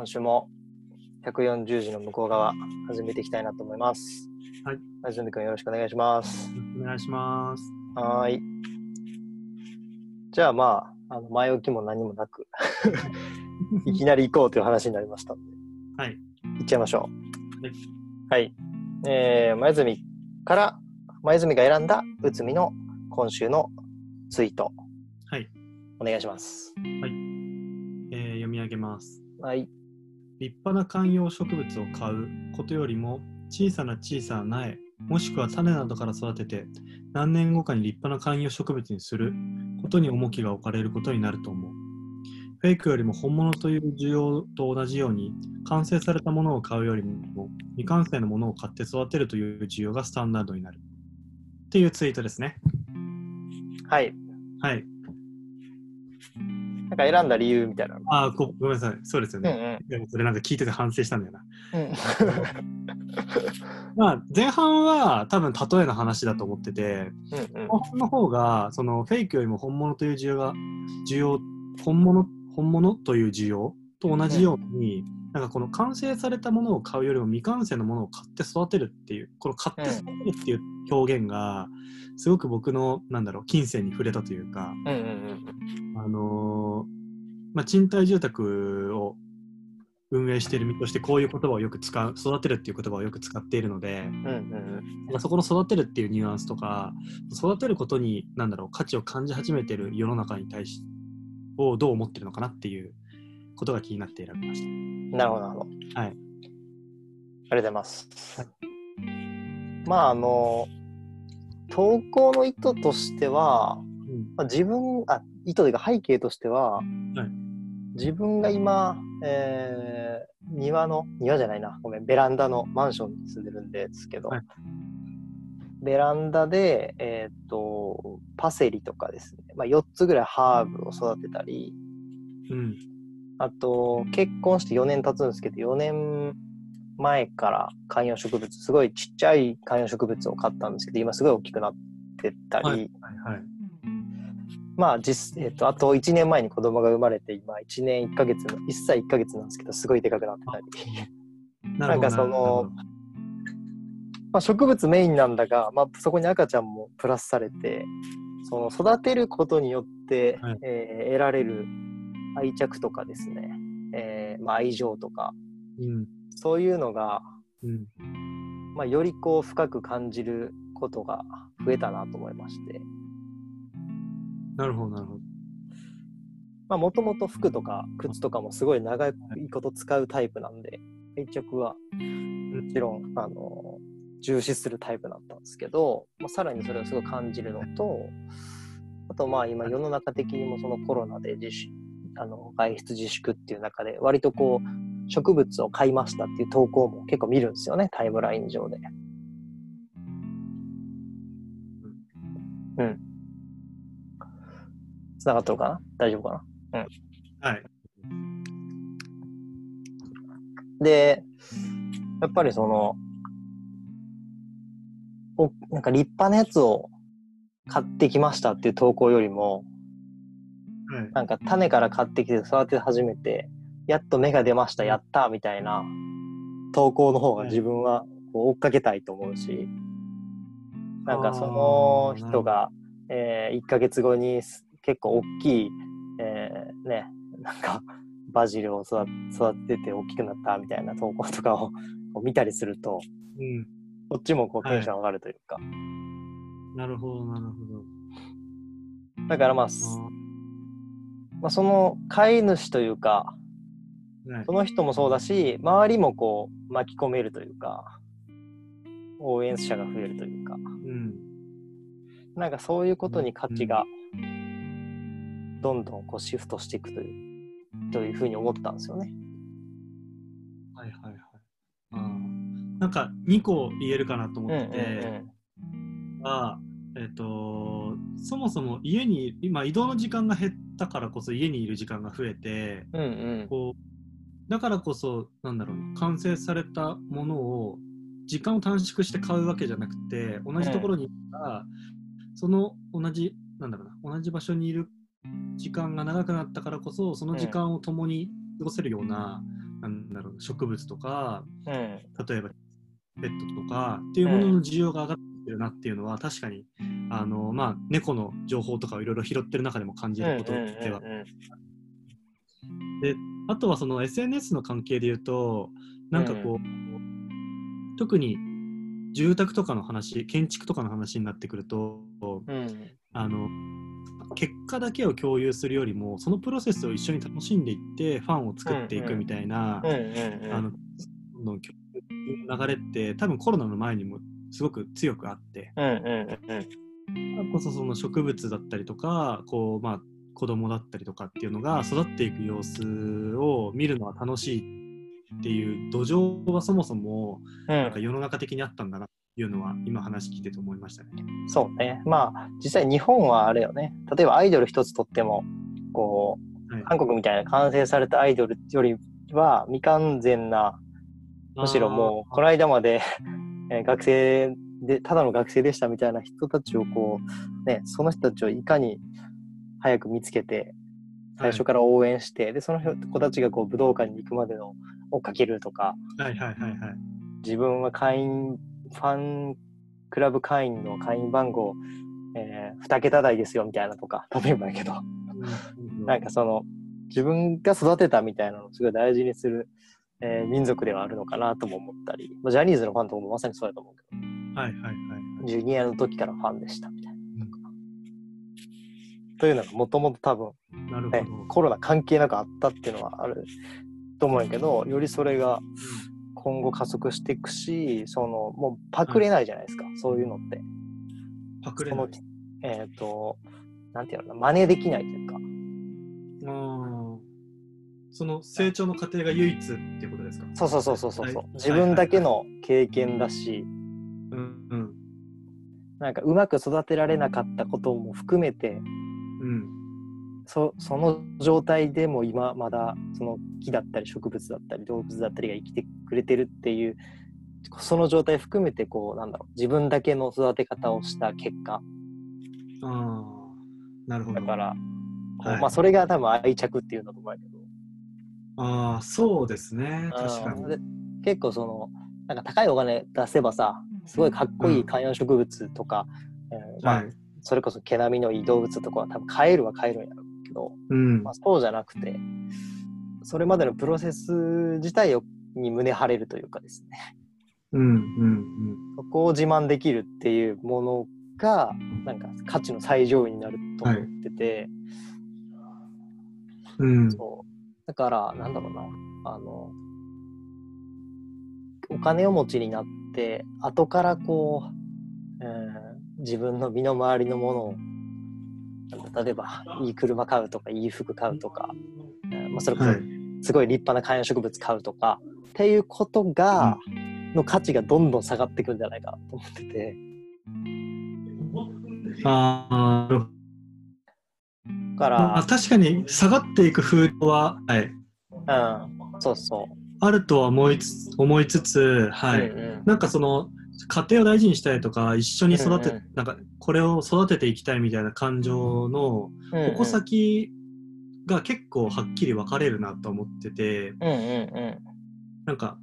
今週も140字の向こう側始めていきたいなと思います。はい。はじめくんよろしくお願いします。お願いします。はーい。じゃあまあ、あの前置きも何もなく、いきなり行こうという話になりましたので、はい。行っちゃいましょう。はい。はい。えー、前住から、前住が選んだ内海の今週のツイート、はい。お願いします。えー読み上げます。はい。立派な観葉植物を買うことよりも小さな小さな苗もしくは種などから育てて何年後かに立派な観葉植物にすることに重きが置かれることになると思う。フェイクよりも本物という需要と同じように完成されたものを買うよりも未完成のものを買って育てるという需要がスタンダードになる。っていうツイートですね。はい。はい。なんか選んだ理由みたいなの。あーごごめんなさい。そうですようんね。でもそれなんか聞いてて反省したんだよな。うん。うん。まあ、前半は多分例えの話だと思ってて、うん後半の方がそのフェイクよりも本物という需要が需要本物本物という需要と同じように、なんかこの完成されたものを買うよりも未完成のものを買って育てるっていうこの買って育てるっていう表現がすごく僕のなんだろう金銭に触れたというか、うんうんあのーまあ、賃貸住宅を運営している身としてこういう言葉をよく使う育てるっていう言葉をよく使っているので、うん。うんうんそこの育てるっていうニュアンスとか育てることに何だろう価値を感じ始めてる世の中に対しをどう思ってるのかなっていうことが気になって選びましうん。なるほど、なるほど。た。はい。ありがとうございます。はいまあ、あの、投稿の意図としては、うんまあ、自分、あ、意図というか背景としては、はい自分が今、えー庭の、庭じゃないな、ごめん、ベランダのマンションに住んでるんですけど、はいベランダで、えっ、と、パセリとかですね、まあ、4つぐらいハーブを育てたり、うん。あと、結婚して4年経つんですけど、4年前から観葉植物、すごいちっちゃい観葉植物を買ったんですけど、今すごい大きくなってたり、はい。はい。はい。まあ実、えっと、あと1年前に子供が生まれて、今1年1ヶ月の、1歳1ヶ月なんですけど、すごいでかくなってたり。ななんかその、まあ、植物メインなんだが、まあ、そこに赤ちゃんもプラスされて、その育てることによって、はいえー得られる愛着とかですね、えーまあ、愛情とか、うん。そういうのが、うん。まあ、よりこう深く感じることが増えたなと思いまして、なるほど、なるほど。まあ、もともと服とか靴とかもすごい長いこと使うタイプなんで、愛着はもちろん、あの、重視するタイプだったんですけど、まあ、さらにそれをすごい感じるのと、あとまあ今世の中的にもそのコロナで自粛、あの外出自粛っていう中で割とこう植物を買いましたっていう投稿も結構見るんですよね、タイムライン上で。うん。つながってるかな？大丈夫かな？はい。で、やっぱりその、おなんか立派なやつを買ってきましたっていう投稿よりも、はい。なんか種から買ってきて育て始めて、やっと芽が出ました、やったみたいな投稿の方が自分はこう追っかけたいと思うし、なんかその人が、え1ヶ月後にす結構大きい、えーね、なんかバジルを育育てて大きくなったみたいな投稿とかを 見たりすると、うん。こっちもこうテンション上がるというか、なるほど、なるほど。だからまあ、すまあ、その飼い主というか、はいその人もそうだし、周りもこう巻き込めるというか、応援者が増えるというか、うん。なんかそういうことに価値がどんどんこうシフトしていくという、というふうに思ったんですよね。はいはいはい。あーなんか2個言えるかなと思うんってて、は、えっ、と、そもそも家に、今移動の時間が減ったからこそ家にいる時間が増えて、うんうんこう、だからこそ、なんだろうな、完成されたものを、時間を短縮して買うわけじゃなくて、同じところにいたら、その同じ、なんだろうな、同じ場所にいる時間が長くなったからこそ、その時間を共に過ごせるようななんだろう植物とかうん。例えばペットとかっていうものの需要が上がってるなっていうのは、確かにあの、まあ、猫の情報とかをいろいろ拾ってる中でも感じることでは、うんうんうんであとはその SNS の関係で言うとなんかこう、特に住宅とかの話建築とかの話になってくるとうん。あの結果だけを共有するよりもそのプロセスを一緒に楽しんでいってファンを作っていくみたいな、の流れって多分コロナの前にもすごく強くあってうんうんうん。だからこそその植物だったりとかこうまあ子供だったりとかっていうのが育っていく様子を見るのは楽しいっていう土壌はそもそもうんなんか世の中的にあったんだなっていうのは今話聞いてて思いましたね。そうね。まあ、実際日本はあれよね。例えばアイドル一つとっても、こう、はい韓国みたいな完成されたアイドルよりは未完全な、むしろもう、この間まで えー学生で、ただの学生でしたみたいな人たちをこう、ね、その人たちをいかに早く見つけて、最初から応援して、で、その子たちがこう武道館に行くまでの追っかけるとか、はいはいはいはい。自分は会員、ファンクラブ会員の会員番号、えー、2桁台ですよみたいなとか、例えばやけど、なんかその、自分が育てたみたいなのをすごい大事にする、えー民族ではあるのかなとも思ったり、まあ、ジャニーズのファンとかもまさにそうだと思うけど、はいはいはい。ジュニアの時からファンでしたみたいな。というのがもともと多分、ねなるほど。、コロナ関係なくあったっていうのはあると思うんやけど、よりそれが今後加速していくし、その、もうパクれないじゃないですか、そういうのって。パクれない。えっ、と、なんていうの真似できないというか、あー。その成長の過程が唯一っていうことですか？そうそうそうそうそう、はい。自分だけの経験だし、うんうん。なんかうまく育てられなかったことも含めて、うん。そその状態でも今まだその木だったり植物だったり動物だったりが生きてくれてるっていうその状態含めてこうなんだろう自分だけの育て方をした結果。ああなるほど。だから、はい。まあそれが多分愛着っていうんだと思うけど。ああそうですね。確かに。結構そのなんか高いお金出せばさすごいかっこいい観葉植物とか、えーまあはい。それこそ毛並みのいい動物とかは多分買えるは買えるんやろうけど、うん。まあ、そうじゃなくてそれまでのプロセス自体をに胸張れるというかですね。うんうんうん。そこを自慢できるっていうものがなんか価値の最上位になると思ってて、うん。そう。だからなんだろうな。あのお金を持ちになって後からこう、えー自分の身の回りのものを例えばいい車買うとかいい服買うとか、えーまあ、それこそはいすごい立派な観葉植物買うとかっていうことが、の価値がどんどん下がっていくんじゃないかなと思ってて。ああからあ、確かに下がっていく風土は、はい、うん、そうそう。あるとは思いつ思いつつ、はい。うんうん。なんかその家庭を大事にしたいとか一緒に育て、うんうん。なんかこれを育てていきたいみたいな感情の矛先が結構はっきり分かれるなと思っててうんうんうん。なんか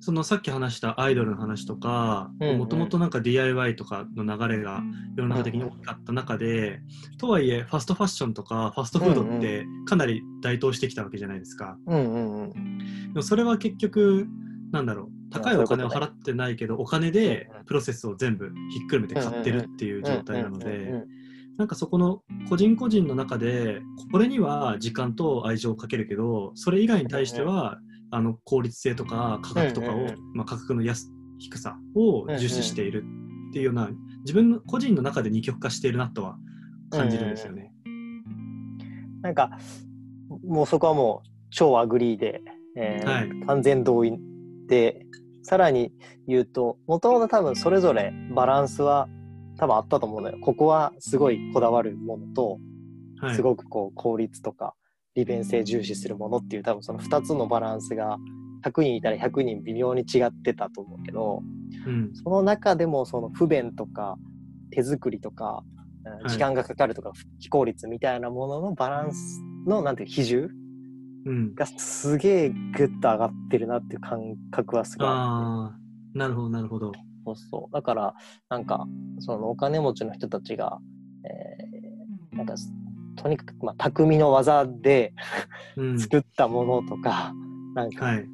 そのさっき話したアイドルの話とかうんうん。もともとなんか DIY とかの流れが世の中的に大きかった中で、とはいえファストファッションとかファストフードってかなり台頭してきたわけじゃないですか。うんうんうん。でもそれは結局なんだろう高いお金を払ってないけどお金でうんうんプロセスを全部ひっくるめて買ってるっていう状態なのうんうんでうんなんかそこの個人個人の中でこれには時間と愛情をかけるけどそれ以外に対してはあの効率性とか価格とかをまあ価格の安低さを重視しているっていうような自分の個人の中で二極化しているなとは感じるんですよね。なんかもうそこはもう超 agree で、えーはい。完全同意でさらに言うともともと多分それぞれバランスは多分あったと思うのよ。ここはすごいこだわるものとはい、すごくこう効率とか利便性重視するものっていう多分その2つのバランスが100人いたら100人微妙に違ってたと思うけどうん。その中でもその不便とか手作りとか、うんい。時間がかかるとか非効率みたいなもののバランスのなんていう比重うん。がすげえグッと上がってるなっていう感覚はすごいああ、なるほど、なるほど。そうそう。だから、なんか、そのお金持ちの人たちが、えーなんか、とにかく、まあ、匠の技でうん。作ったものとか、なんか、はい。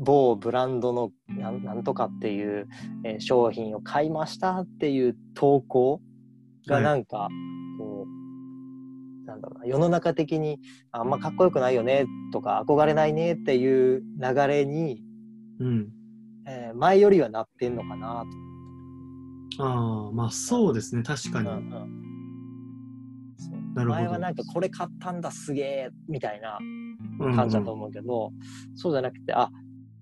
某ブランドのなんなんとかっていう、えー商品を買いましたっていう投稿がはいなんか、こうなんだろうな世の中的にあんまかっこよくないよねとか憧れないねっていう流れに、うん。えー前よりはなってんのかなと。ああ、まあそうですね、確かに。うんうんそうなるほど前はなんかこれ買ったんだすげえみたいなうん感じだと思うけど、そうじゃなくてあ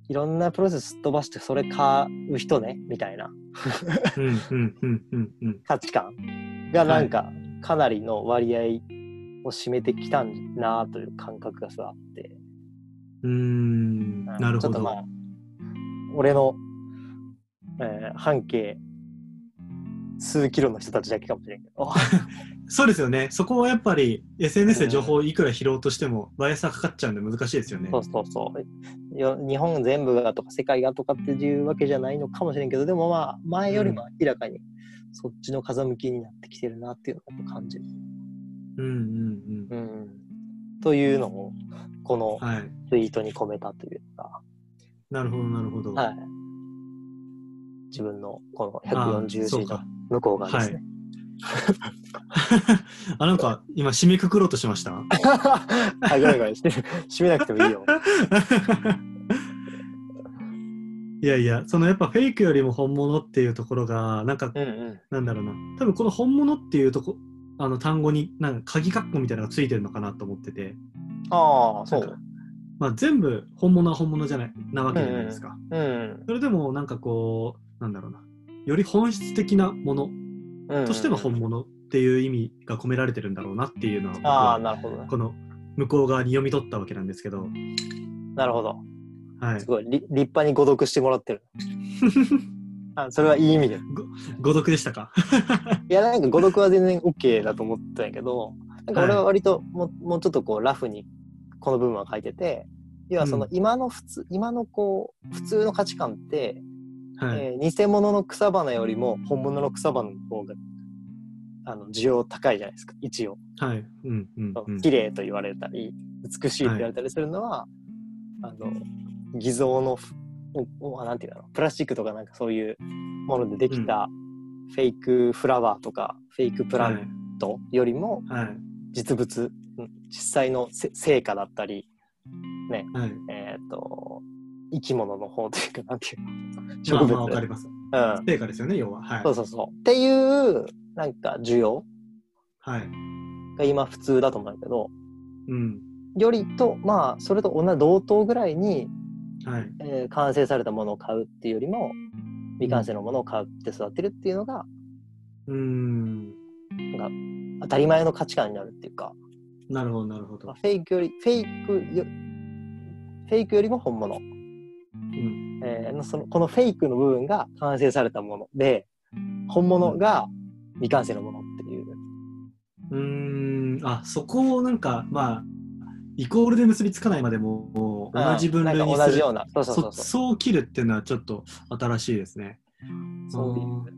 いろんなプロセスすっ飛ばしてそれ買う人ねみたいなうんうんうんうんうん。価値観がなんかかなりの割合を占めてきたんなという感覚がさあって、うーん、なるほど。ちょっとまあ俺の、えー半径数キロの人たちだけかもしれんけどそうですよね。そこはやっぱり SNS で情報をいくら拾おうとしてもバイアスがかかっちゃうんで難しいですよね。そうそうそうよ日本全部がとか世界がとかっていうわけじゃないのかもしれんけどでもまあ前よりも明らかにそっちの風向きになってきてるなっていうのを感じる。うんうんうん、というのをこのうん。はい。ツイートに込めたというか、なるほどなるほど。はい、自分のこのあー140字の向こう側ですね。あ、なんか今締めくくろうとしました？あ、ごめんごめん。閉めなくてもいいよ。いやいや、そのやっぱフェイクよりも本物っていうところが、なんか、うんうん。なんだろうな、多分この本物っていうとこ、あの単語になんか鍵括弧みたいなのがついてるのかなと思ってて、ああ、そう。まあ、全部本物は本物じゃないなわけじゃないですか。うん。それでもなんかこう、なんだろうな、より本質的なものうんとしての本物っていう意味が込められてるんだろうなっていうのは。この向こう側に読み取ったわけなんですけど、なるほど。はいす。ごい。り立派に誤読してもらってる。あそれはいい意味で。誤読でしたか？いや、なんか誤読は全然 OK だと思ったんやけど、なんか俺は割ともうもうちょっとこうラフにこの部分は書いてて、要はそのうん今の普通、今のこう、普通の価値観って、はい。えー偽物の草花よりも本物の草花の方があの需要高いじゃないですか一応、はい。うんうんうん。綺麗と言われたり美しいと言われたりするのは、あの偽造のおおなんていうんだろうプラスチックとかなんかそういうものでできたフェイクフラワーとかフェイクプラはいントよりもはい。実物、うん実際のせ成果だったりねはい。えっ、と生き物の方というかなんていう植物、まあわかります。うん成果ですよね、要は。はい。そうそうそう。っていう、なんか需要はい。が今普通だと思うんだけど、うん。よりと、まあ、それと同じ同等ぐらいに、はい。えー完成されたものを買うっていうよりも、未完成のものを買って育てるっていうのが、うーん。なんか、当たり前の価値観になるっていうか、なるほど、なるほまあど。フェイクより、フェイクよ、フェイクよりも本物。うん。えーそのこのフェイクの部分が完成されたもので、本物が未完成のものっていう。うーん。あ、そこをなんか、まあ、イコールで結びつかないまでも、同じ分類にする。か同じような。そうそうそう切るっていうのはちょっと新しいですね。そう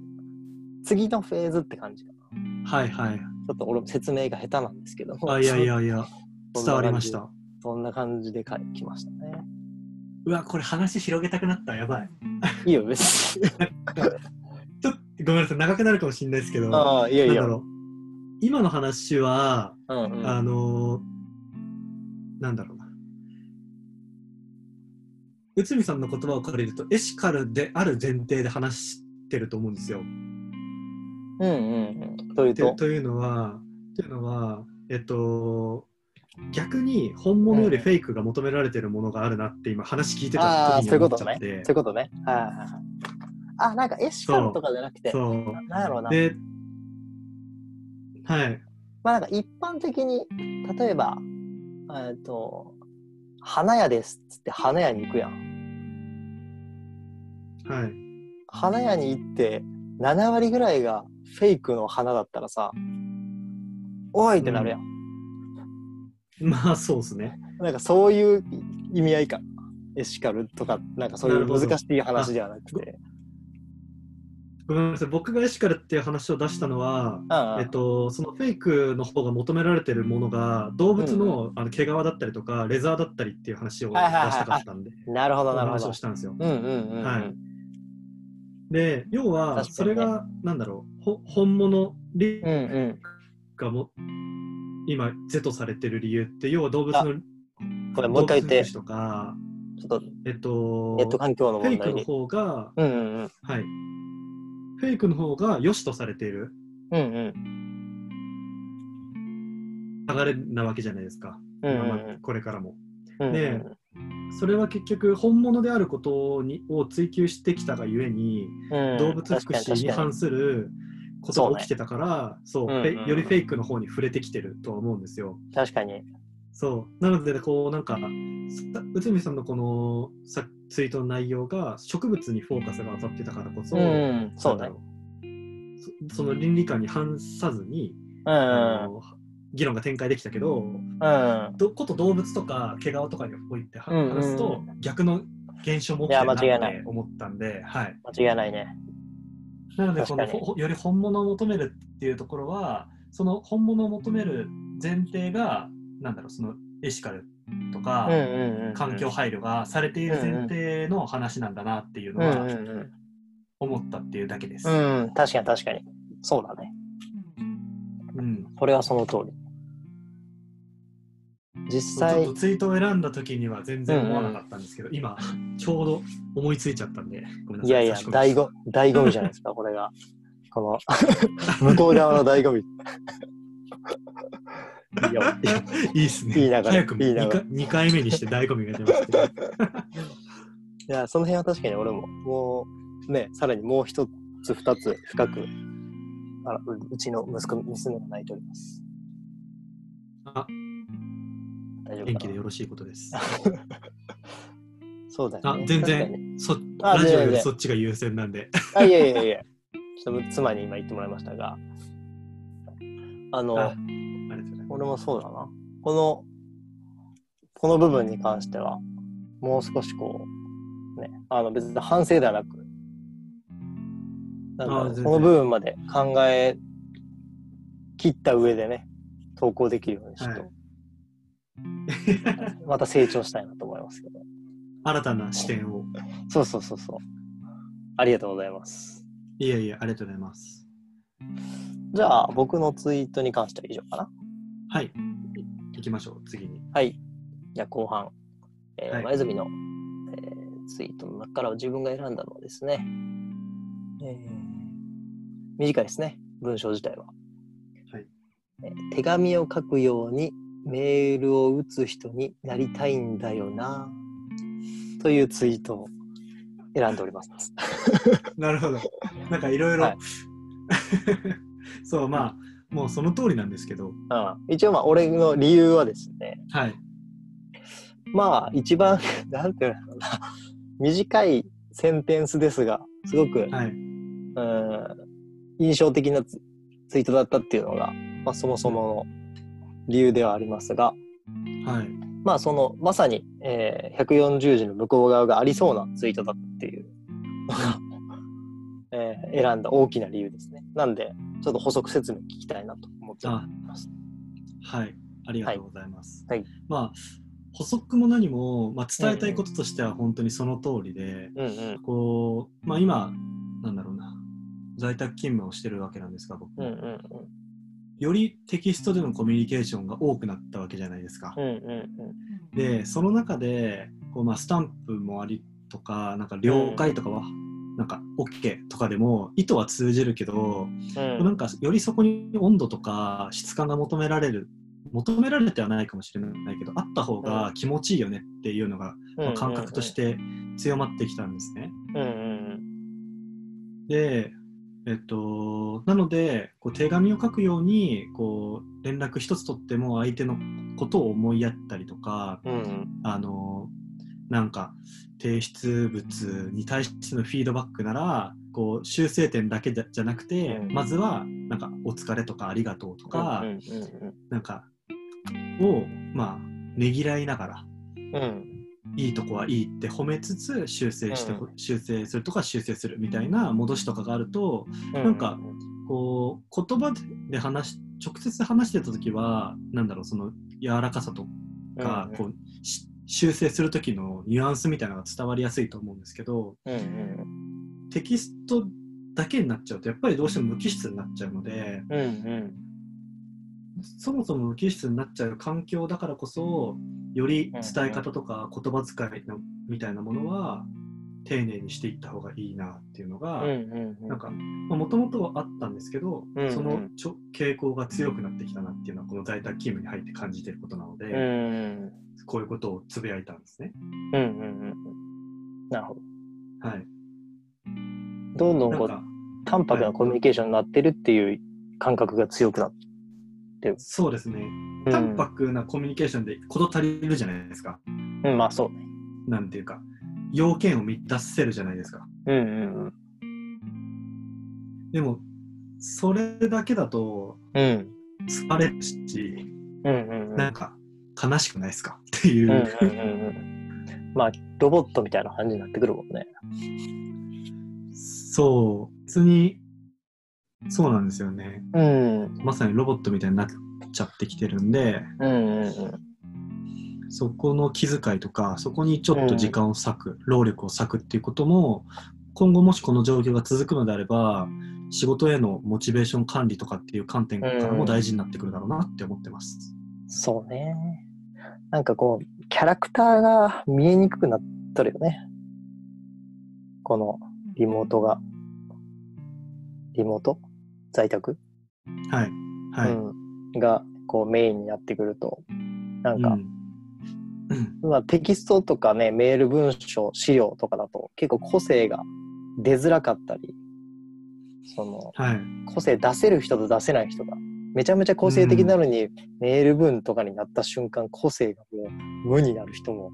次のフェーズって感じかな。はいはい。ちょっと俺も説明が下手なんですけども。あ、いやいやいや、伝わりました。そんな感じで書きましたね。うわ、これ話広げたくなった。やばい。いいよ、別に。ちょっとごめんなさい、長くなるかもしれないですけど、ああ、いやいや。今の話は、うんうん。あのーなんだろうな。内海さんの言葉を借りると、エシカルである前提で話してると思うんですよ。うんうんうん。というと。てというのは、というのは、えっと、逆に本物よりフェイクが求められてるものがあるなって今話聞いてあたあ、時に思そういうことね。っちゃってそういうことね。はいはいはい。あ、なんかエシカルとかじゃなくて、そうななんやろうな。ではいまあなんか一般的に、例えば、えっと、花屋ですっつって花屋に行くやん。はい花屋に行って7割ぐらいがフェイクの花だったらさ、おいってなるやん。まあそうですね。なんかそういう意味合いか。エシカルとか、なんかそういう難しい話ではなくて。ごめんなさい、僕がエシカルっていう話を出したのは、ああえっと、そのフェイクの方が求められてるものが動物の,、あの毛皮だったりとかレザーだったりっていう話を出したかったんで、なるほど、なるほど話を。したんですよ。うんうんうんうん。はいで要はそれが、なんだろうほ本物リうんうん。がも今是とされてる理由って要は動物のこれもう一回言って。ちょっとえっとネット環境のフェイクの。方がうんうんうん。はい。フェイクの方が良しとされている。うんうん。流れなわけじゃないですか、うんうんこれからも。うんうん。でそれは結局本物であることにを追求してきたがゆえに、うん。動物福祉に反することが起きてたからそう、うんうんフェイよりフェイクの方に触れてきてるとは思うんですよ。確かに。そう。なのでこうなんかさ内海さんのこのさツイートの内容が植物にフォーカスが当たってたからこそ、うん、そうだ。そその倫理観に反さずに、うん。あの議論が展開できたけど、うん。どこと動物とか毛皮とかにおいて話すと、逆の現象も起きてるなって思ったんで、はい、間違いないね。なのでこのより本物を求めるっていうところはその本物を求める前提がなんだろうそのエシカルとか。環境配慮がされている前提の話なんだなっていうのうんはうん思ったっていうだけです。うん。うん、確かに確かに。そうだね。うんそれはその通り。実ちょっ際と、ツイートを選んだ時には全然思わなかったんですけど、今ちょうど思いついちゃったんでごめんないさい。やいや、差し込みました醍醐醍醐味じゃないですか、これが。この、向こう側の醍醐味。いいよいいっすね。いい流れ早くもいい流れ 2, 回2回目にして醍醐味が出ました。いや、その辺は確かに俺も、もう、ね、さらにもう一つ、二つ深く、あのううちの息子、娘が泣いております。あ大丈夫元気でよろしいことです。そうだよね。あ全然そあラジオよりそっちが優先なんで。あ、いやいやいやちょっと妻に今言ってもらいましたが、あの、あ。俺もそうだな。この、この部分に関しては、もう少しこう、ね、あの別に反省ではなく、なんだろうあ全然この部分まで考え切った上でね、投稿できるようにちょっと、はい また成長したいなと思いますけど。新たな視点を。そうそうそうそう。ありがとうございます。いやいや、ありがとうございます。じゃあ、僕のツイートに関しては以上かな。はい。行きましょう、次に。はい。じゃあ後半、えーはい前泉の、えーツイートの中から自分が選んだのはですね、えー短いですね、文章自体は。はいえー手紙を書くようにメールを打つ人になりたいんだよな、というツイートを選んでおります。なるほど。なんかいろいろはい。そう、まあ、もうその通りなんですけど、うん、一応まあ俺の理由はですね、はい。まあ一番、なんていうのかな、短いセンテンスですが、すごく、はい。うん印象的なツツイートだったっていうのが、まあ、そもそもの理由ではありますが、はい。まあそのまさに、えー140字の向こう側がありそうなツイートだったっていうのが、えー選んだ大きな理由ですね。なんで、ちょっと補足説明聞きたいなと思っております。はい。ありがとうございます。はいまあ、補足も何も、まあ、伝えたいこととしては本当にその通りで、うんうん。こう、まあ今、なんだろうな、在宅勤務をしてるわけなんですが、僕も、うんうんよりテキストでのコミュニケーションが多くなったわけじゃないですか。うん。うんうんで、その中で、こうまあ、スタンプもありとか、なんか了解とかは、なんか OK とかでも意図は通じるけど、うん。なんかよりそこに温度とか質感が求められる求められてはないかもしれないけどあった方が気持ちいいよねっていうのが、まあ感覚として強まってきたんですね。うんうんで、えっと、なのでこう手紙を書くようにこう連絡一つ取っても相手のことを思いやったりとかうん。うんあのなんか提出物に対してのフィードバックならこう修正点だけじゃなくて、うんまずはなんか「お疲れ」とか「ありがとう」とか、うんうんなんかをまあねぎらいながらうん。いいとこはいいって褒めつつ修正して、う修正するとか修正するみたいな戻しとかがあるとなんかこう言葉で話し直接話してた時はなんだろうその柔らかさとか、こうし修正する時のニュアンスみたいなのが伝わりやすいと思うんですけどうんうん。テキストだけになっちゃうとやっぱりどうしても無機質になっちゃうのでうんうんそもそも無機質になっちゃう環境だからこそより伝え方とか言葉遣いのみたいなものは丁寧にしていった方がいいなっていうのが、うんうんうん。なんかもともとはあったんですけど、うんうん。そのちょ傾向が強くなってきたなっていうのはこの在宅勤務に入って感じていることなので、うん。こういうことをつぶやいたんですね。うんうんうん。なるほど。はい、どんどんこう淡白なコミュニケーションになってるっていう感覚が強くなってそうですねる。淡白なコミュニケーションで事足りるじゃないですか。うん、うん、まあそうね。なんていうか要件を満たせるじゃないですか。うんうんでもそれだけだとうん。うん。疲れるし、うんうんうん。なんか悲しくないですか？っていう、うんうんうんうん。まあ、ロボットみたいな感じになってくるもんね。そう別にそうなんですよねうん。まさにロボットみたいになっちゃってきてるんでうんうんうん。そこの気遣いとかそこにちょっと時間を割く、労力を割くっていうことも今後もしこの状況が続くのであれば仕事へのモチベーション管理とかっていう観点からも大事になってくるだろうなって思ってます。そうね。なんかこう、キャラクターが見えにくくなっとるよね。このリモートが。リモート？在宅、はい。はい。うん、がこうメインになってくると、なんか、うんうんまあ、テキストとかね、メール文章、資料とかだと結構個性が出づらかったり、その、はい。個性出せる人と出せない人が、めちゃめちゃ個性的なのに、メール文とかになった瞬間、個性がもう無になる人も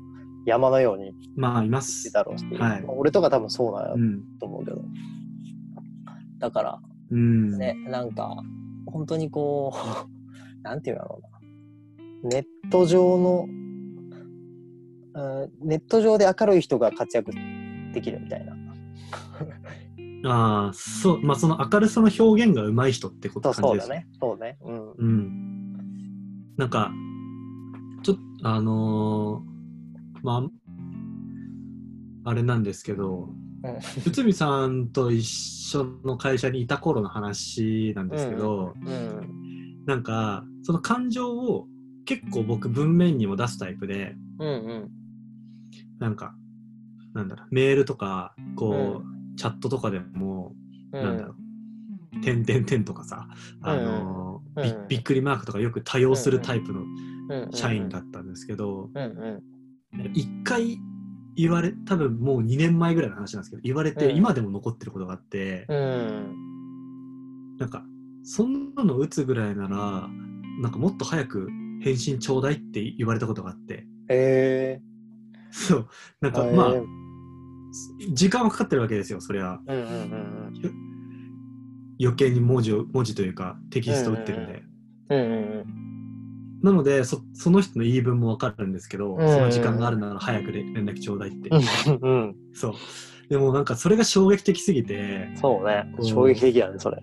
山のようにまあ、います。だろうし、はいまあ俺とか多分そうだようん。と思うけど。だからうん。ね、なんか、本当にこう、なんていうんだろうな。ネット上の、うんネット上で明るい人が活躍できるみたいな。ああ、そう、まあ、その明るさの表現が上手い人ってことですそうだね。そうね。うん。うん。なんか、ちょっと、あのーまあ、あれなんですけど、うん内海さんと一緒の会社にいた頃の話なんですけど、うん。なんか、その感情を結構僕文面にも出すタイプで、うんうん。なんか、なんだろう、メールとか、こう、うチャットとかでも、うん。なんだろう、点々点とかさ、あのーびうんびっくりマークとかよく多用するタイプのうん社員だったんですけど、うんうん。一回言われ、多分もう2年前ぐらいの話なんですけど、言われてうん今でも残ってることがあって、うん。なんか、そんなの打つぐらいなら、なんかもっと早く返信ちょうだいって言われたことがあって、えそう、なんー。かまあえー、時間はかかってるわけですよ、それは。うんうんうん余計に文字を、文字というかテキスト打ってるんで。うん。うんうんなのでそ、その人の言い分もわかるんですけど、うんその時間があるなら早く連連絡ちょうだいって。うん。うん。そう。でもなんかそれが衝撃的すぎて、そうね。うん衝撃的やね、それ。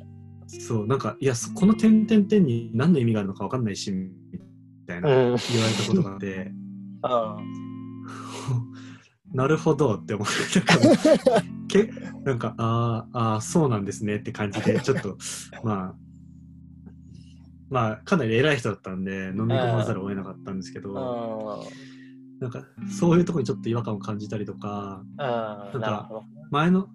そう、なんか、いや、そこの点々点に何の意味があるのかわかんないし、みたいなうん。言われたことがあって、なるほどって思って、なんか、けなんか、あーあー、そうなんですねって感じで、ちょっと、まあ、まあ、かなり偉い人だったんで、飲み込まざるを得なかったんですけうん。ど、なんか、そういうところにちょっと違和感を感じたりとか、うん。なるほど。前の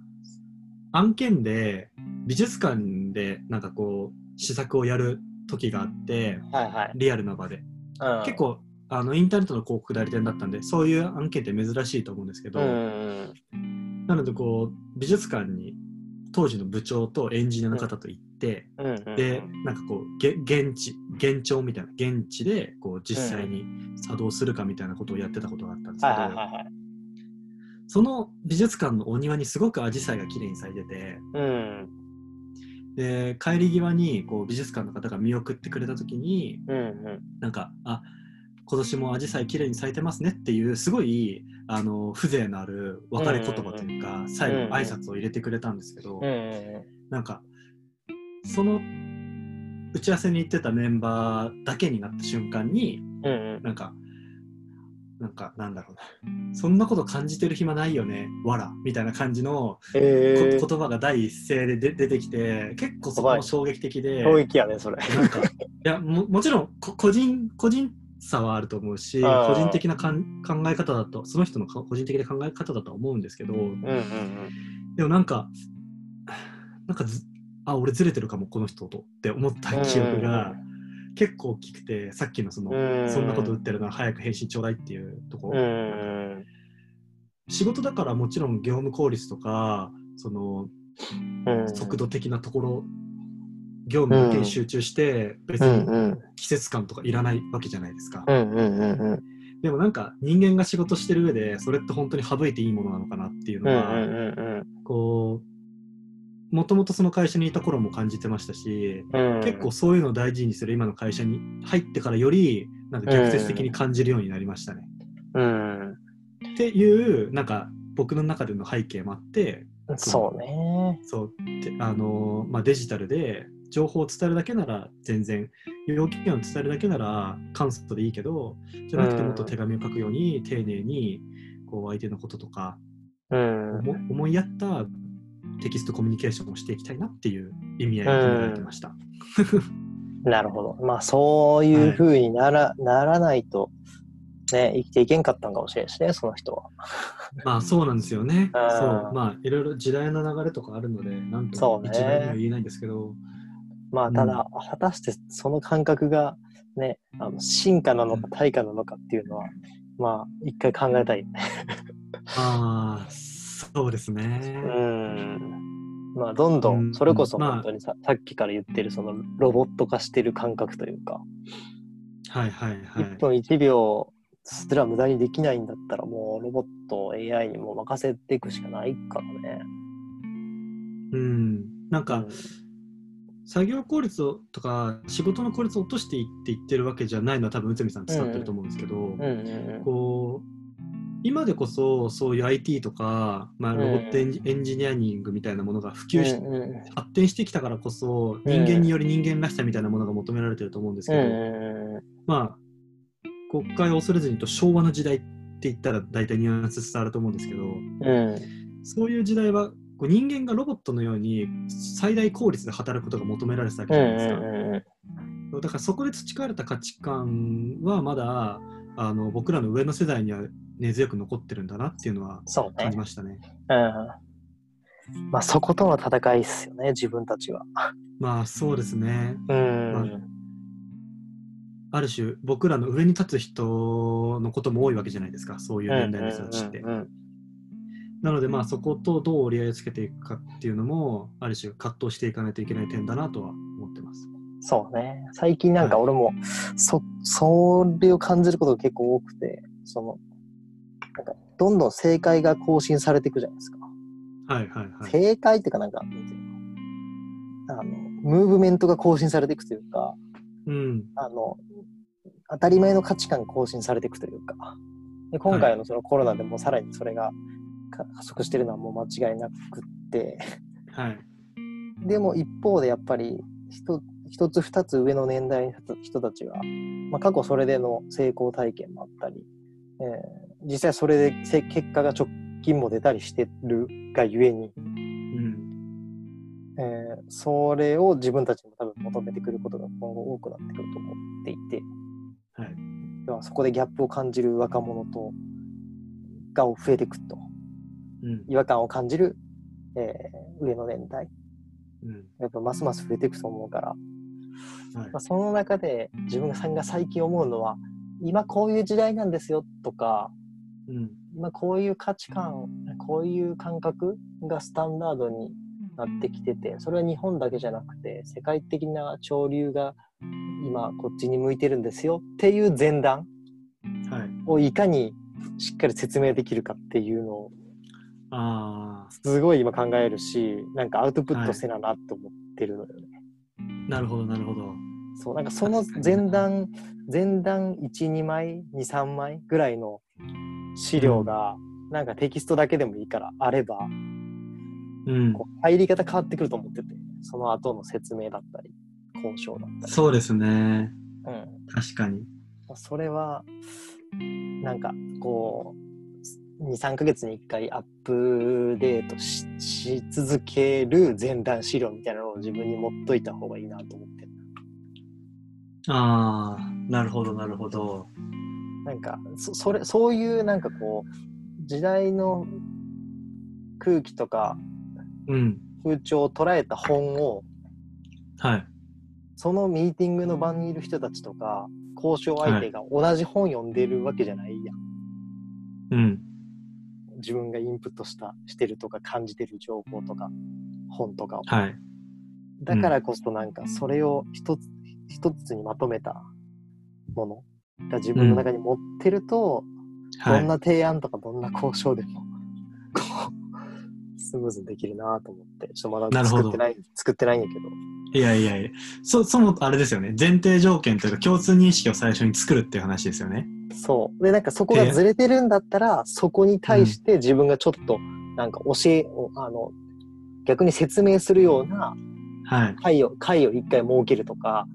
案件で、美術館で、なんかこう、試作をやる時があって、はいはい。リアルな場で。うん結、構、あのインターネットの広告代理店だったんで、そういう案件って珍しいと思うんですけど、うん。なのでこう、美術館に当時の部長とエンジニアの方と行って、うん。で、なんかこう、げ現地、現状みたいな、現地でこう実際に作動するかみたいなことをやってたことがあったんですけはいど。その美術館のお庭にすごくアジサイが綺麗に咲いてて、うん。で帰り際にこう美術館の方が見送ってくれた時にうんうん。なんかあ今年もアジサイ綺麗に咲いてますねっていうすごいあの風情のある別れ言葉というか、最後の挨拶を入れてくれたんですけど、なんかその打ち合わせに行ってたメンバーだけになった瞬間になんかなんかなんだろうな。そんなこと感じてる暇ないよねわらみたいな感じの言葉が第一声で出出てきて結構そこも衝撃的で衝撃やね、それ。なんかいやももちろんこ個人個人差はあると思うし個人的な考え方だとその人のか個人的な考え方だとは思うんですけどうんうんでもなんかなんかずあ俺ずれてるかもこの人とって思った記憶が結構大きくてさっきのその、うん。そんなこと打ってるなら早く返信ちょうだいっていうとこ。ろ、うん。うん。仕事だからもちろん業務効率とかそのうん。速度的なところ、業務だけに集中して別に。季節感とかいらないわけじゃないですか。でもなんか人間が仕事してる上でそれって本当に省いていいものなのかなっていうのは、こうもともとその会社にいた頃も感じてましたし、うん。結構そういうのを大事にする今の会社に入ってからよりなんか逆説的に感じるようになりましたね。うん。っていうなんか僕の中での背景もあってそうね。そうてあのーまあ、デジタルで情報を伝えるだけなら全然要件を伝えるだけなら簡素でいいけどじゃなくてもっと手紙を書くように丁寧にこう相手のこととかうん。思思いやったテキストコミュニケーションをしていきたいなっていう意味合いが込められてました。なるほど。まあ、そういうふうになら,、ならないと、ね、生きていけんかったんかもしれんしね、その人は。まあそうなんですよね。うんそうまあいろいろ時代の流れとかあるのでなんと一概には言えないんですけど、まあ、ただ、果たしてその感覚が、ね、あの進化なのか対価なのかっていうのは、まあ、一回考えたい。ああそうですね。うん。まあ、どんどうんん、それこそまあ本当にさ,、さっきから言ってる、そのロボット化してる感覚というか、はいはいはい。1分1秒すら無駄にできないんだったら、もうロボット、AI にもう任せていくしかないからね。うん、なんか、うん作業効率をとか仕事の効率を落としていって言ってるわけじゃないのは多分内海さん伝わってると思うんですけど、こう今でこそそういう IT とか、まあ、ロボットエンジ,、ニアリングみたいなものが普及し、発展してきたからこそ人間により人間らしさみたいなものが求められてると思うんですけど、まあ国会を恐れずにと昭和の時代って言ったら大体ニュアンス伝わると思うんですけどうん。そういう時代はこう人間がロボットのように最大効率で働くことが求められてたわけうじゃないですか。んうんだからそこで培われた価値観はまだあの僕らの上の世代には根強く残ってるんだなっていうのは感じ。ましたね。うん。まあそことの戦いっすよね、自分たちは。まあそうですね。うん。ある種僕らの上に立つ人のことも多いわけじゃないですかそういう年代の人たちって。うんうんなのでまあそことどう折り合いをつけていくかっていうのもある種葛藤していかないといけない点だなとは思ってます。そうね。最近なんか俺も、そ、それを感じることが結構多くて、その、なんか、どんどん正解が更新されていくじゃないですか。はいはいはい。正解っていうかなんか、あの、ムーブメントが更新されていくというか、うん。あの、当たり前の価値観が更新されていくというか、で今回のそのコロナでもさらにそれがか加速してるのはもう間違いなくって、はい。でも一方でやっぱり一一つ二つ上の年代の人たちは、まあ、過去それでの成功体験もあったり、えー実際それでせ結果が直近も出たりしてるがゆえに、うん。えーそれを自分たちも多分求めてくることが今後多くなってくると思っていて、はい。ではそこでギャップを感じる若者とが増えていくとうん。違和感を感じる、えー上の年代うん。やっぱますます増えていくと思うから、はいまあ、その中で自分が最近思うのは今こういう時代なんですよとかうん。今こういう価値観こういう感覚がスタンダードになってきててそれは日本だけじゃなくて世界的な潮流が今こっちに向いてるんですよっていう前段はい。をいかにしっかり説明できるかっていうのをああ。すごい今考えるしなんかアウトプットせななって思っってるのよね。なるほど、なるほど。そう、なんかその前段、前段1、2枚、2、3枚ぐらいの資料が、なんかテキストだけでもいいからあれば、うん。こう入り方変わってくると思ってて、その後の説明だったり、交渉だったり。そうですね。うん。確かに。それは、なんかこう、2、3ヶ月に1回アップデートしし続ける前段資料みたいなのを自分に持っといた方がいいなと思ってる。ああ、なるほど、なるほど。なんかそそれそういうなんかこう時代の空気とかうん。風潮を捉えた本をはい。そのミーティングの場にいる人たちとか交渉相手が同じ本読んでるわけじゃないやん、うん。自分がインプットしたしてるとか感じてる情報とか本とかをはい。だからこそなんかそれを一つ一つにまとめたものが自分の中に持ってると、はい。どんな提案とかどんな交渉でもこうスムーズにできるなと思ってちょっとまだ作ってない作ってないんやけどいやいやいや、そ、その、あれですよね。前提条件というか、共通認識を最初に作るっていう話ですよね。そうでなんかそこがずれてるんだったらそこに対して自分がちょっとなんか教えをあの逆に説明するようなはい。会を会を一回設けるとか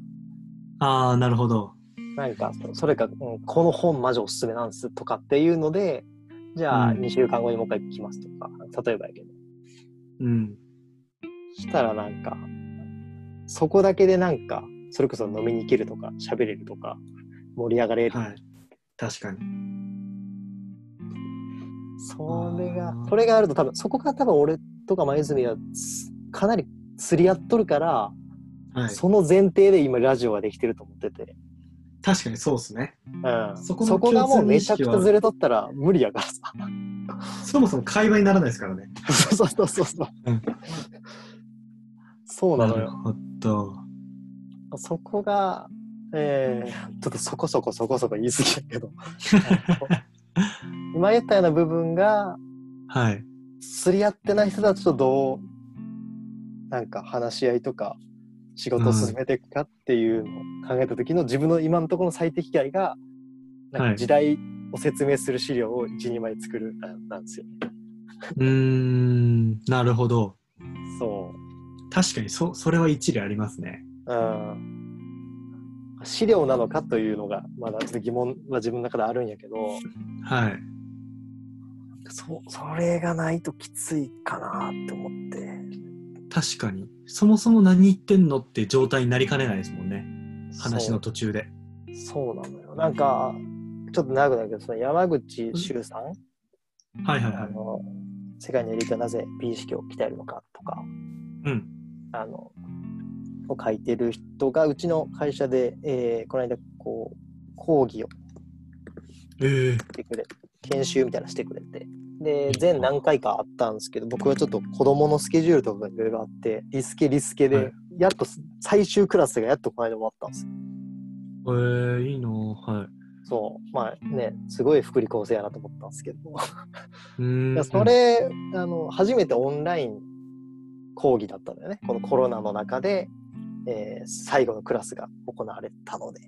ああ、なるほど。なんかそれか、うん、この本マジおすすめなんですとかっていうのでじゃあうん2週間後にもう一回来ますとか、例えばやけどうん。したらなんか、そこだけでなんか、それこそ飲みに行けるとか、喋れるとか、盛り上がれる。はい。確かに。それがそれがあると多分、そこが多分俺とか前泉はつかなり釣り合っとるから、はい。その前提で今ラジオができてると思ってて、確かにそうですね。うん、そこのそこがもうめちゃくちゃずれとったら無理やからさ。そもそも会話にならないですからね。そうそうそうそう。うんそうなのよ。るほど。そこが、えー、ちょっとそこそこそこそこ言い過ぎだけど、今言ったような部分が、はい。釣り合ってない人たちとどう、なんか話し合いとか、仕事を進めていくかっていうのを考えた時の自分の今のところの最適解が、なんはいか時代を説明する資料を1、2枚作るななんですよね。うーん、なるほど。そ確かにそ、それは一理ありますね。う。うん。資料なのかというのが、まだちょっと疑問は自分の中であるんやけど、はい。そそれがないときついかなって思って。確かに。そもそも何言ってんのって状態になりかねないですもんね。話の途中で。そうなのよ。なんか、ちょっと長くなるけど、その山口周さん、はいはいはい。世界のエリートはなぜ美意識を鍛えるのかとか、うん。あの、を書いてる人が、うちの会社で、えーこの間、こう、講義をええしてくれ、研修みたいなのしてくれて、で、全何回かあったんですけど、僕はちょっと子供のスケジュールとかがいろいろあって、リスケリスケで、はいやっと最終クラスがやっとこの間終わったんですよ。ええいいなぁはい。そう。まあね、すごい福利厚生やなと思ったんですけど。それ、あの、初めてオンライン講義だったんだよね。このコロナの中で、えー最後のクラスが行われたので。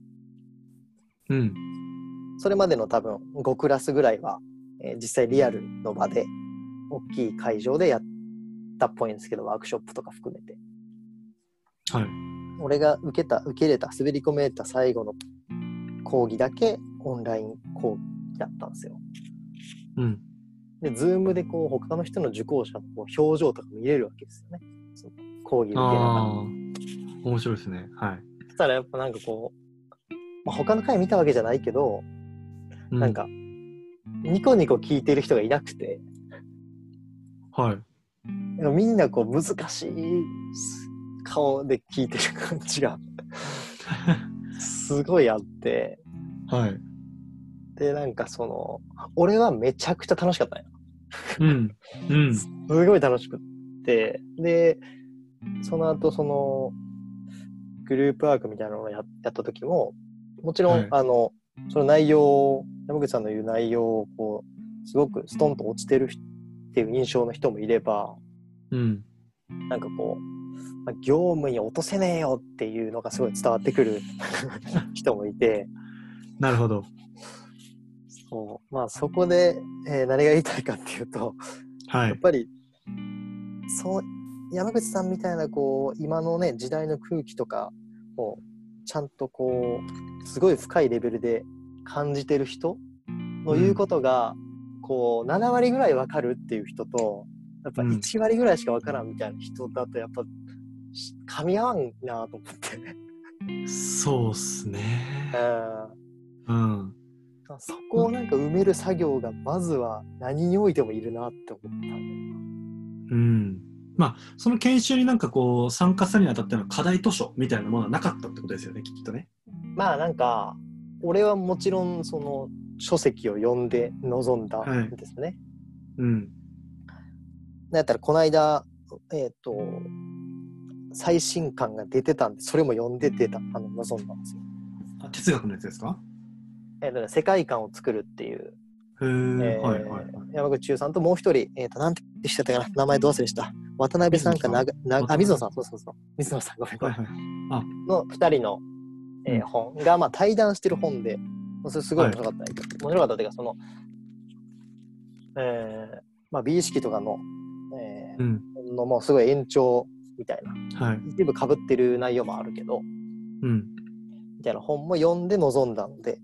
うん。それまでの多分5クラスぐらいは、えー実際リアルの場で、大きい会場でやったっぽいんですけど、ワークショップとか含めて。はい。俺が受けた、受け入れた、滑り込めた最後の講義だけオンライン講義だったんですよ。うん。で、ズームでこう他の人の受講者のこう表情とか見れるわけですよね。その講義受けながら。面白いですね。はい。そしたらやっぱなんかこう、まあ、他の回見たわけじゃないけど、うなん。か、ニコニコ聞いてる人がいなくて、はい。みんなこう難しい顔で聞いてる感じがすごいあって、はい。で、なんかその、俺はめちゃくちゃ楽しかったんや。うん。うん。すごい楽しくって、で、その後その、グループワークみたいなのをややった時も、もちろん、はいあの、その内容を、山口さんの言う内容を、こう、すごくストンと落ちてるっていう印象の人もいれば、うん。なんかこう、まあ、業務に落とせねえよっていうのがすごい伝わってくる 人もいて、なるほど。そうまあ、そこで、えー何が言いたいかっていうと、はい。やっぱりそう山口さんみたいなこう今のね時代の空気とかをちゃんとこうすごい深いレベルで感じてる人の言うことが、こう7割ぐらい分かるっていう人とやっぱうん1割ぐらいしか分からんみたいな人だとやっぱし噛み合わんなと思って、そうっすね。うんうん。そこをなんか埋める作業がまずは何においてもいるなって思ったうん。まあ、その研修になんかこう、参加するにあたっての課題図書みたいなものはなかったってことですよね、きっとね。まあなんか俺はもちろんその書籍を読んで臨んだんですね。うん。なんやったらこの間えっ、と最新刊が出てたんでそれも読んで出たあの臨んだんですよ。あ哲学のやつですか？えーとね世界観を作るっていう、へえ、えーはいはい。山口中さんともう一人、えー、となんてしてたかな名前ど忘れした渡辺さんかななあ水野さん。そうそうそう。水野さんごめん。ごめんはいはい。の2人の、えーうん。本が、まあ、対談してる本で、まあそれすごい面白かった、面白かったというかその、えーまあ、美意識とかの,、えうん。ーのもうすごい延長みたいな。はい。一部かぶってる内容もあるけどうん。みたいな本も読んで臨んだので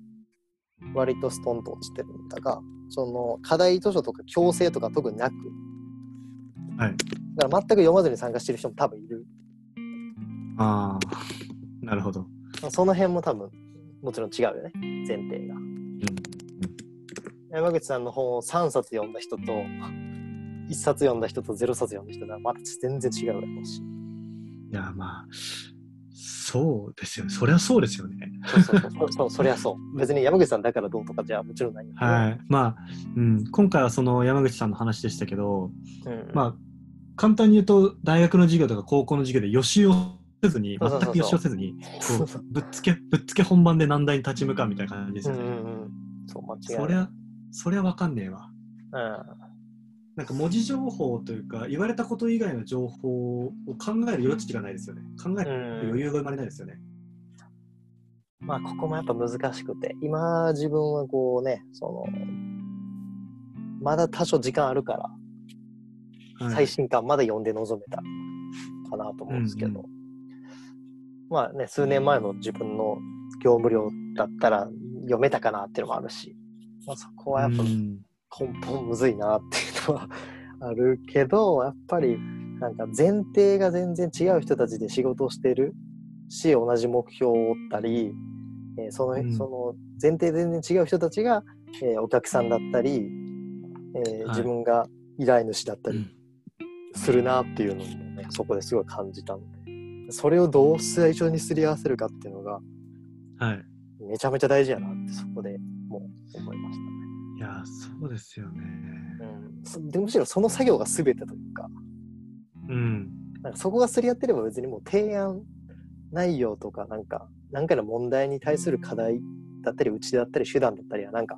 割とストンと落ちてるんだがその課題図書とか強制とか特になくはい。だから全く読まずに参加してる人も多分いるああ、なるほど。まあその辺も多分もちろん違うよね前提が。うん。山口さんの本を3冊読んだ人と1冊読んだ人と0冊読んだ人ではまた全然違うやろうしいや、まあ、そうですよね。そりゃそうですよね。そうそうそうそりゃそう別に山口さんだからどうとかじゃもちろんないんだけど、はい。まあ、うん。今回はその山口さんの話でしたけど、うんまあ、簡単に言うと、大学の授業とか高校の授業で予習をせずに、全く予習をせずに、ぶっつけ、ぶっつけ本番で難題に立ち向かうみたいな感じですうんよね。うんうんそう間違いそりゃ、そりゃわかんねえわ。うんなんか文字情報というか、言われたこと以外の情報を考える余地がないですよね。考えるうん余裕が生まれないですよね。まあここもやっぱ難しくて今自分はこうねそのまだ多少時間あるからはい最新刊まで読んで臨めたかなと思うんですけど、うんまあね数年前の自分の業務量だったら読めたかなっていうのもあるし、まあ、そこはやっぱうん根本むずいなっていうのはあるけどやっぱりなんか前提が全然違う人たちで仕事をしてるし同じ目標を追ったり、えーそのうん。その前提全然違う人たちが、えーお客さんだったり、えーはい。自分が依頼主だったりうんするなっていうのもねそこですごい感じたのでそれをどう最初にすり合わせるかっていうのがはい。めちゃめちゃ大事やなってそこでもう思いましたね。いや、そうですよね。うんそでむしろその作業が全てというかうん。なんかそこがすり合ってれば別にもう提案内容とかなんか何かの問題に対する課題だったりうちだったり手段だったりはなんか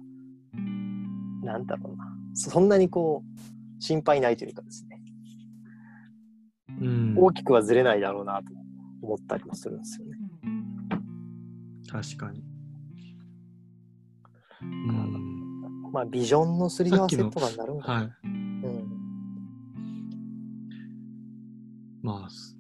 なんだろうなそんなにこう心配ないというかですねうん、大きくはずれないだろうなと思ったりもするんですよね。確かに。うん。まあビジョンのすり合わせとかになるんかな。はい。うんまあ、す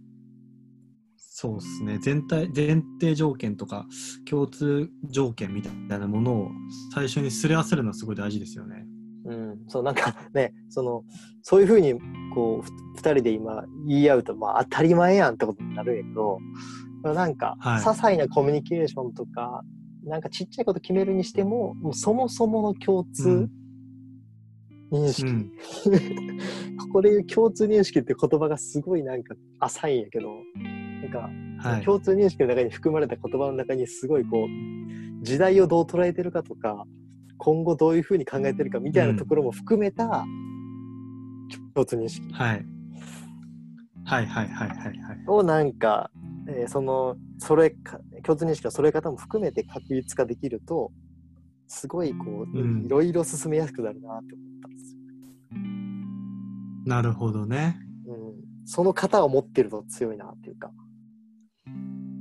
そうですね。全体、前提条件とか、共通条件みたいなものを最初にすり合わせるのはすごい大事ですよね。うん、そうなんか ねそのそういうふうにこうふ2人で今言い合うと、まあ、当たり前やんってことになるんやけどなんか、はい些細なコミュニケーションとかなんかちっちゃいこと決めるにしてももうそもそもの共通うん認識、うん。ここで言う共通認識って言葉がすごいなんか浅いんやけどなんかはい。共通認識の中に含まれた言葉の中にすごいこう時代をどう捉えてるかとか今後どういうふうに考えてるかみたいなところも含めた共通認識はい。はいはいはいはいはい。をなんか、えーそのそれか共通認識のそれ方も含めて確立化できるとすごいこう、うんいろいろ進めやすくなるなって思ったんですよ。なるほどね。うんその型を持ってると強いなっていうか。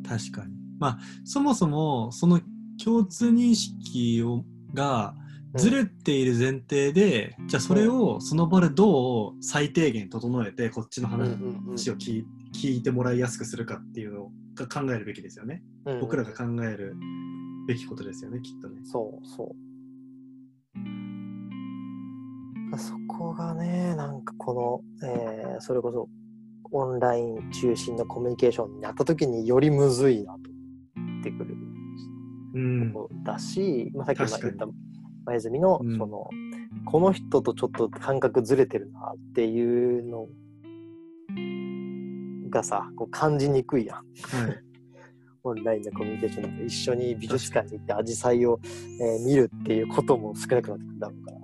確かに。まあ、そもそも、その共通認識をがずれている前提で、じゃあそれをその場でどう最低限整えて、こっちのうんうん話を聞いてもらいやすくするかっていうのをが考えるべきですよね。うんうん僕らが考えるべきことですよね、きっとね。そうそう。そこがね、なんかこの、えーそれこそオンライン中心のコミュニケーションになった時によりむずいなと思ってくるうん。とこだし、まあ、さっき言った前泉の、うんそのこの人とちょっと感覚ずれてるなっていうのがさこう感じにくいやん。はい。オンラインのコミュニケーションなんか一緒に美術館に行ってアジサイを、えー見るっていうことも少なくなってくるだろうから。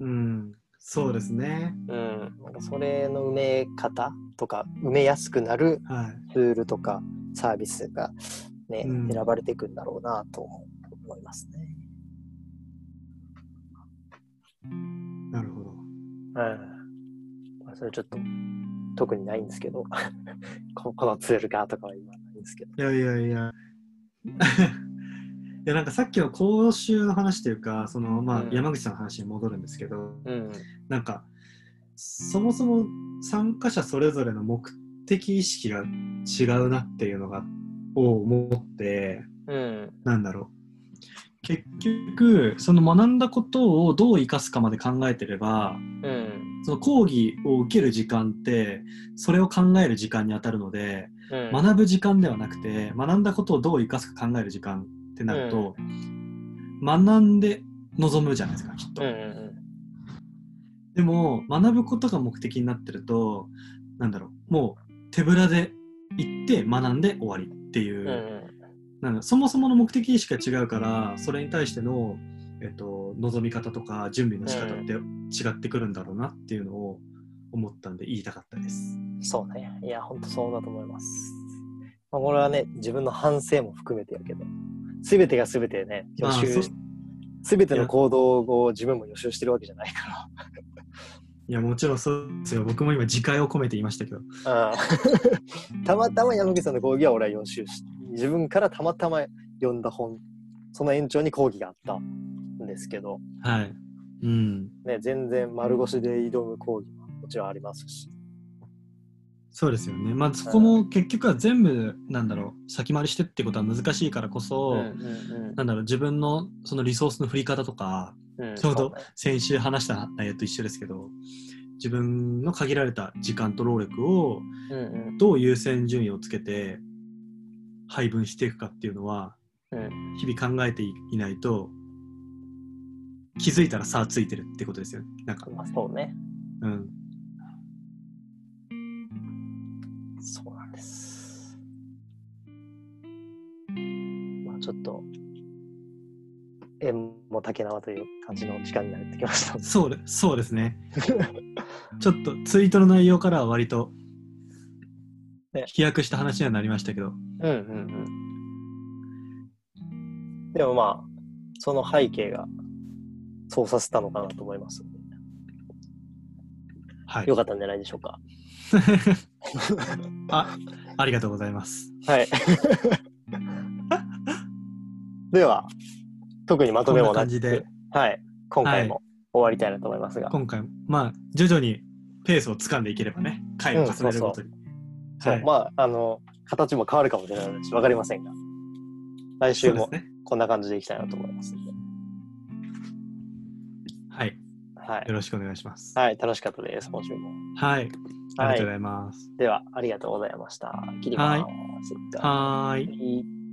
うん。そうですね。うん、なんかそれの埋め方とか埋めやすくなるはい。ツールとかサービスが、ねうん選ばれていくんだろうなと思いますね。なるほど。うんまあ、それちょっと特にないんですけど ここのツールがとかは今ないんですけど。いやいやいや。いやなんかさっきの講習の話というかその、まあうん山口さんの話に戻るんですけど、うんなんかそもそも参加者それぞれの目的意識が違うなっていうのがを思ってうん。なんだろう。結局その学んだことをどう生かすかまで考えてればうん。その講義を受ける時間ってそれを考える時間に当たるのでうん。学ぶ時間ではなくて学んだことをどう生かすか考える時間ってなると、学んで臨むじゃないですかきっと。うんうん。でも学ぶことが目的になってるとなんだろうもう手ぶらで行って学んで終わりっていう、うんうんなんだそもそもの目的意識が違うからそれに対しての、えっと、望み方とか準備の仕方って違ってくるんだろうなっていうのを思ったんで言いたかったです。そうね。いや、本当そうだと思います。まあ、これはね、自分の反省も含めてやけど、すべてがすべてね、予まあ習そ、すべての行動を自分も予習してるわけじゃないかいやもちろんそうですよ。僕も今自戒を込めて言いましたけど。ら。う んたまたま山口さんの講義は俺は予習し、自分からたまたま読んだ本、その延長に講義があったんですけど、はい。うん。ね、全然丸腰で挑む講義はもちろんありますし。そうですよね。まあそこも結局は全部なんだろう先回りしてってことは難しいからこそ、うんうんなんだろう自分のそのリソースの振り方とかちょうど先週話した内容と一緒ですけど自分の限られた時間と労力をどう優先順位をつけて配分していくかっていうのはうん。日々考えていないと気づいたら差ついてるってことですよね。なんか。まあ、そうね。うんちょっと、縁も竹縄という感じの時間になってきました。そうでそうですね ちょっとツイートの内容からは割とね飛躍した話にはなりましたけど、うんうんうん。でもまあ、その背景がそうさせたのかなと思います。はいよかったんじゃないでしょうか。あありがとうございますはい。では、特にまとめもななくで。はい。今回も終わりたいなと思いますが。今回まあ徐々にペースをつかんでいければね。回を重ねるごとに、そう、はい。まあ、あの、形も変わるかもしれないし、わかりませんが、来週もこんな感じでいきたいなと思いますので。はい。はい。よ。ろしくお願いします。はい、楽しかったです、今週も。はい。ありがとうごはい。ざいます。では、ありがとうございました。切ります。はーい。はい